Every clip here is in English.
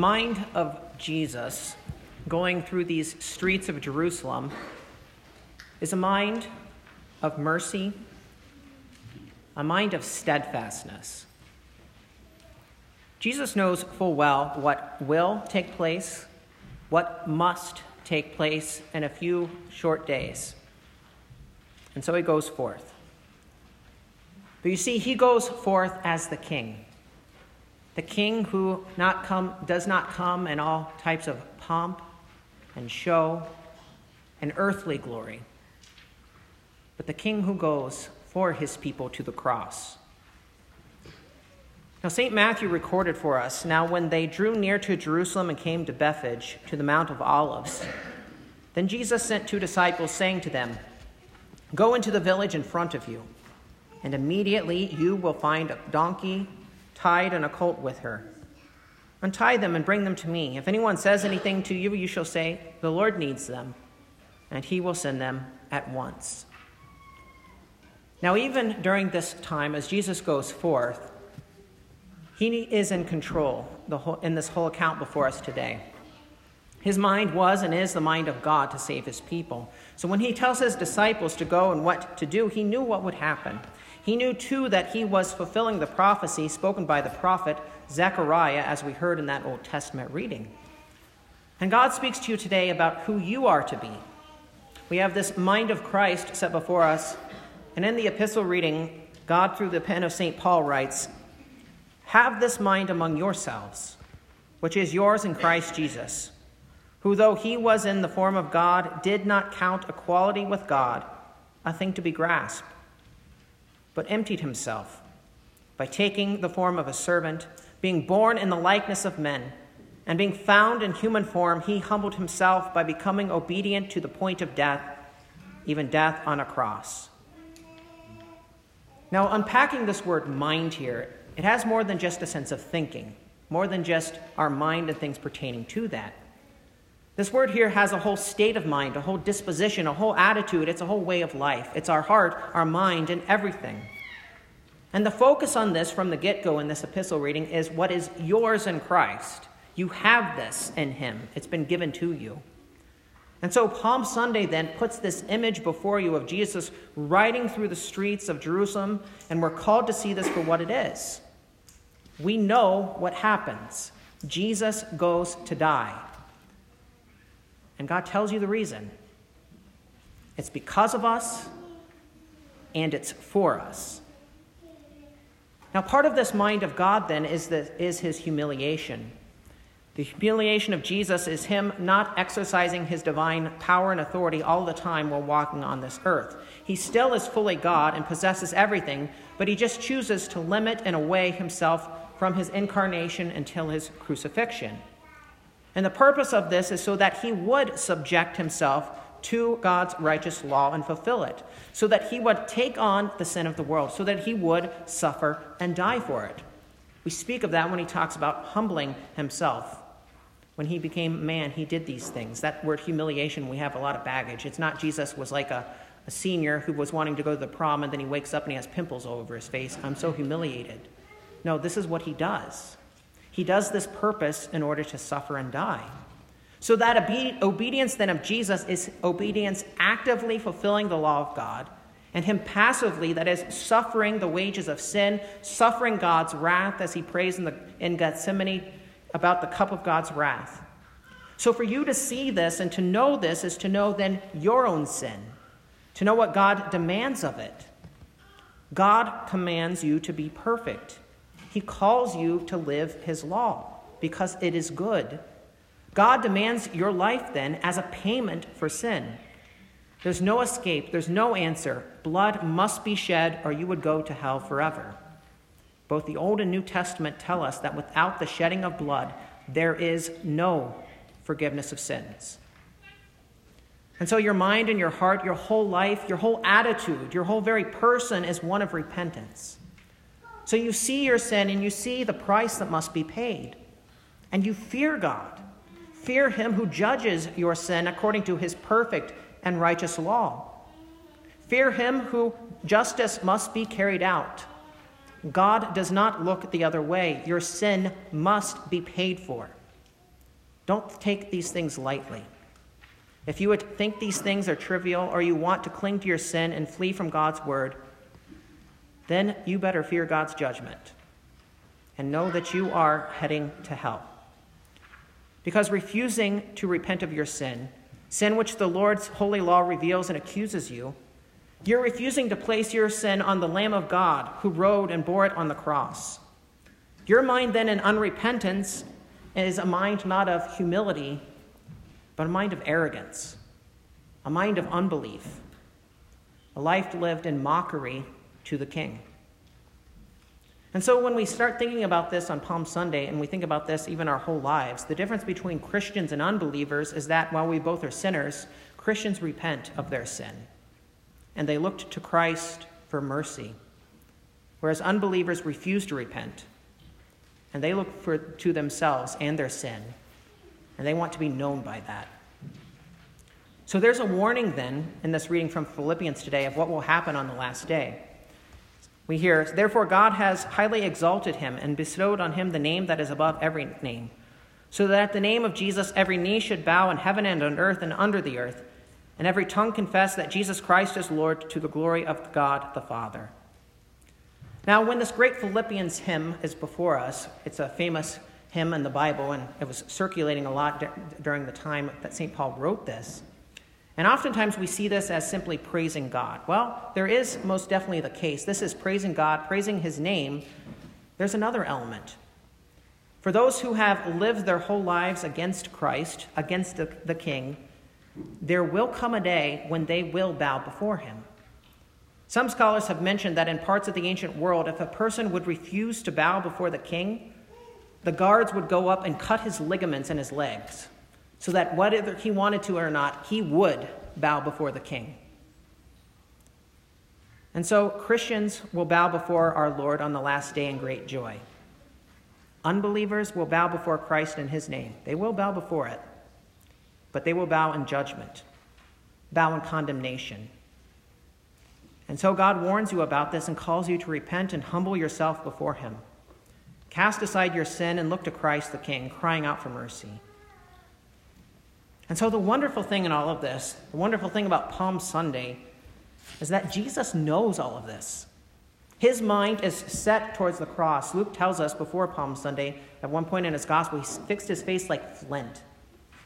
Mind of Jesus going through these streets of Jerusalem is a mind of mercy, a mind of steadfastness. Jesus knows full well what will take place, what must take place in a few short days. And so he goes forth. But you see, he goes forth as the king. The king who not come, does not come in all types of pomp and show and earthly glory, but the king who goes for his people to the cross. Now, St. Matthew recorded for us now, when they drew near to Jerusalem and came to Bethphage, to the Mount of Olives, then Jesus sent two disciples, saying to them, Go into the village in front of you, and immediately you will find a donkey tied and a colt with her. Untie them and bring them to me. If anyone says anything to you, you shall say, The Lord needs them, and he will send them at once. Now, even during this time, as Jesus goes forth, he is in control whole, in this whole account before us today. His mind was and is the mind of God to save his people. So when he tells his disciples to go and what to do, he knew what would happen. He knew too that he was fulfilling the prophecy spoken by the prophet Zechariah, as we heard in that Old Testament reading. And God speaks to you today about who you are to be. We have this mind of Christ set before us, and in the epistle reading, God, through the pen of St. Paul, writes, Have this mind among yourselves, which is yours in Christ Jesus who, though he was in the form of God, did not count equality with God a thing to be grasped, but emptied himself by taking the form of a servant, being born in the likeness of men, and being found in human form, he humbled himself by becoming obedient to the point of death, even death on a cross. Now, unpacking this word mind here, it has more than just a sense of thinking, more than just our mind and things pertaining to that. This word here has a whole state of mind, a whole disposition, a whole attitude. It's a whole way of life. It's our heart, our mind, and everything. And the focus on this from the get go in this epistle reading is what is yours in Christ. You have this in Him, it's been given to you. And so Palm Sunday then puts this image before you of Jesus riding through the streets of Jerusalem, and we're called to see this for what it is. We know what happens Jesus goes to die. And God tells you the reason. It's because of us, and it's for us. Now, part of this mind of God then is, the, is his humiliation. The humiliation of Jesus is him not exercising his divine power and authority all the time while walking on this earth. He still is fully God and possesses everything, but he just chooses to limit and away himself from his incarnation until his crucifixion. And the purpose of this is so that he would subject himself to God's righteous law and fulfill it, so that he would take on the sin of the world, so that he would suffer and die for it. We speak of that when he talks about humbling himself. When he became man, he did these things. That word humiliation, we have a lot of baggage. It's not Jesus was like a, a senior who was wanting to go to the prom and then he wakes up and he has pimples all over his face. I'm so humiliated. No, this is what he does. He does this purpose in order to suffer and die. So that obe- obedience then of Jesus is obedience actively fulfilling the law of God, and him passively, that is, suffering the wages of sin, suffering God's wrath, as he prays in, the, in Gethsemane about the cup of God's wrath. So for you to see this and to know this is to know then your own sin, to know what God demands of it. God commands you to be perfect. He calls you to live His law because it is good. God demands your life then as a payment for sin. There's no escape, there's no answer. Blood must be shed, or you would go to hell forever. Both the Old and New Testament tell us that without the shedding of blood, there is no forgiveness of sins. And so, your mind and your heart, your whole life, your whole attitude, your whole very person is one of repentance. So you see your sin and you see the price that must be paid. And you fear God. Fear Him who judges your sin according to His perfect and righteous law. Fear Him who justice must be carried out. God does not look the other way. Your sin must be paid for. Don't take these things lightly. If you would think these things are trivial or you want to cling to your sin and flee from God's word, then you better fear God's judgment and know that you are heading to hell. Because refusing to repent of your sin, sin which the Lord's holy law reveals and accuses you, you're refusing to place your sin on the Lamb of God who rode and bore it on the cross. Your mind, then, in unrepentance, is a mind not of humility, but a mind of arrogance, a mind of unbelief, a life lived in mockery to the King. And so, when we start thinking about this on Palm Sunday, and we think about this even our whole lives, the difference between Christians and unbelievers is that while we both are sinners, Christians repent of their sin and they looked to Christ for mercy, whereas unbelievers refuse to repent and they look for, to themselves and their sin, and they want to be known by that. So there's a warning then in this reading from Philippians today of what will happen on the last day. We hear, Therefore, God has highly exalted him and bestowed on him the name that is above every name, so that at the name of Jesus every knee should bow in heaven and on earth and under the earth and every tongue confess that Jesus Christ is Lord to the glory of God the Father. Now, when this great Philippians hymn is before us, it's a famous hymn in the Bible, and it was circulating a lot d- during the time that St. Paul wrote this. And oftentimes we see this as simply praising God. Well, there is most definitely the case. This is praising God, praising his name. There's another element. For those who have lived their whole lives against Christ, against the, the King, there will come a day when they will bow before him. Some scholars have mentioned that in parts of the ancient world, if a person would refuse to bow before the king, the guards would go up and cut his ligaments in his legs, so that whether he wanted to or not, he would bow before the king. And so Christians will bow before our Lord on the last day in great joy. Unbelievers will bow before Christ in his name. They will bow before it but they will bow in judgment, bow in condemnation. And so God warns you about this and calls you to repent and humble yourself before Him. Cast aside your sin and look to Christ the King, crying out for mercy. And so, the wonderful thing in all of this, the wonderful thing about Palm Sunday, is that Jesus knows all of this. His mind is set towards the cross. Luke tells us before Palm Sunday, at one point in his gospel, he fixed his face like flint.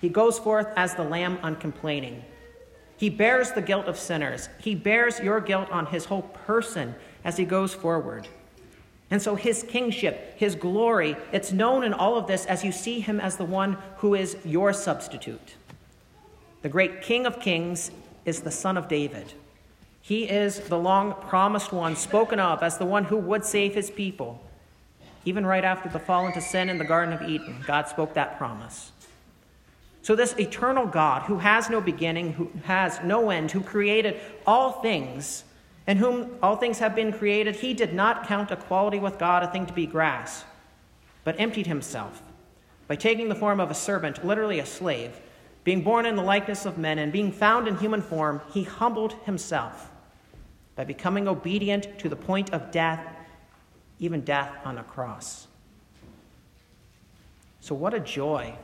He goes forth as the lamb uncomplaining. He bears the guilt of sinners. He bears your guilt on his whole person as he goes forward. And so his kingship, his glory, it's known in all of this as you see him as the one who is your substitute. The great King of Kings is the Son of David. He is the long promised one, spoken of as the one who would save his people. Even right after the fall into sin in the Garden of Eden, God spoke that promise. So, this eternal God who has no beginning, who has no end, who created all things, and whom all things have been created, he did not count equality with God a thing to be grasped, but emptied himself by taking the form of a servant, literally a slave. Being born in the likeness of men and being found in human form, he humbled himself by becoming obedient to the point of death, even death on a cross. So, what a joy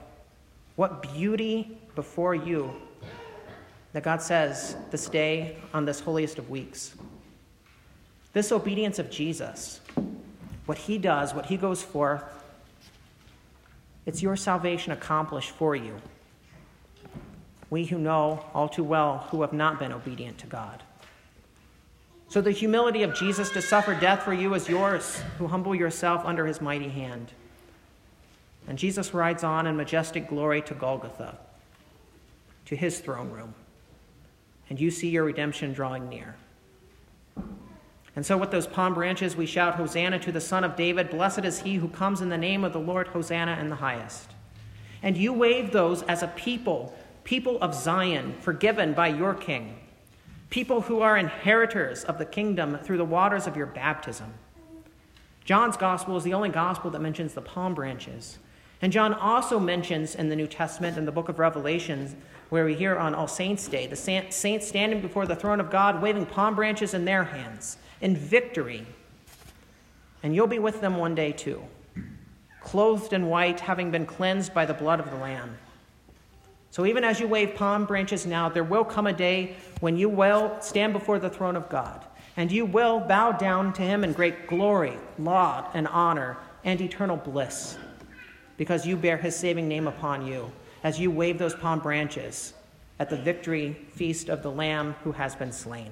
what beauty before you that God says this day on this holiest of weeks. This obedience of Jesus, what he does, what he goes forth, it's your salvation accomplished for you. We who know all too well who have not been obedient to God. So the humility of Jesus to suffer death for you is yours, who humble yourself under his mighty hand. And Jesus rides on in majestic glory to Golgotha, to his throne room. And you see your redemption drawing near. And so, with those palm branches, we shout, Hosanna to the Son of David. Blessed is he who comes in the name of the Lord. Hosanna in the highest. And you wave those as a people, people of Zion, forgiven by your King, people who are inheritors of the kingdom through the waters of your baptism. John's gospel is the only gospel that mentions the palm branches. And John also mentions in the New Testament, in the book of Revelations, where we hear on All Saints' Day, the saints standing before the throne of God, waving palm branches in their hands in victory. And you'll be with them one day too, clothed in white, having been cleansed by the blood of the Lamb. So even as you wave palm branches now, there will come a day when you will stand before the throne of God, and you will bow down to him in great glory, laud, and honor, and eternal bliss, because you bear his saving name upon you as you wave those palm branches at the victory feast of the Lamb who has been slain.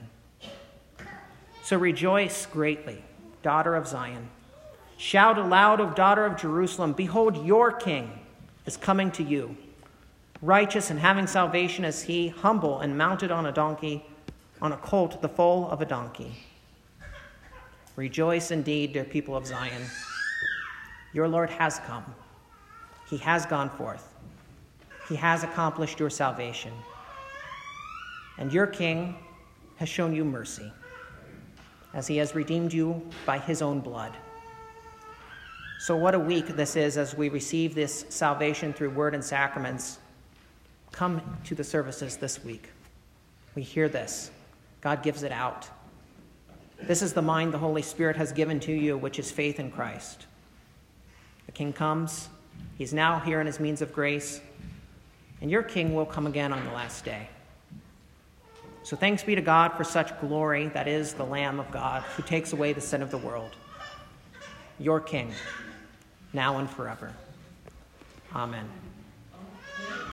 So rejoice greatly, daughter of Zion. Shout aloud, O daughter of Jerusalem, Behold, your king is coming to you. Righteous and having salvation is he, humble and mounted on a donkey, on a colt, the foal of a donkey. Rejoice indeed, dear people of Zion. Your Lord has come, he has gone forth, he has accomplished your salvation. And your king has shown you mercy, as he has redeemed you by his own blood. So, what a week this is as we receive this salvation through word and sacraments. Come to the services this week. We hear this. God gives it out. This is the mind the Holy Spirit has given to you, which is faith in Christ. The King comes. He's now here in his means of grace. And your King will come again on the last day. So thanks be to God for such glory that is the Lamb of God who takes away the sin of the world. Your King, now and forever. Amen.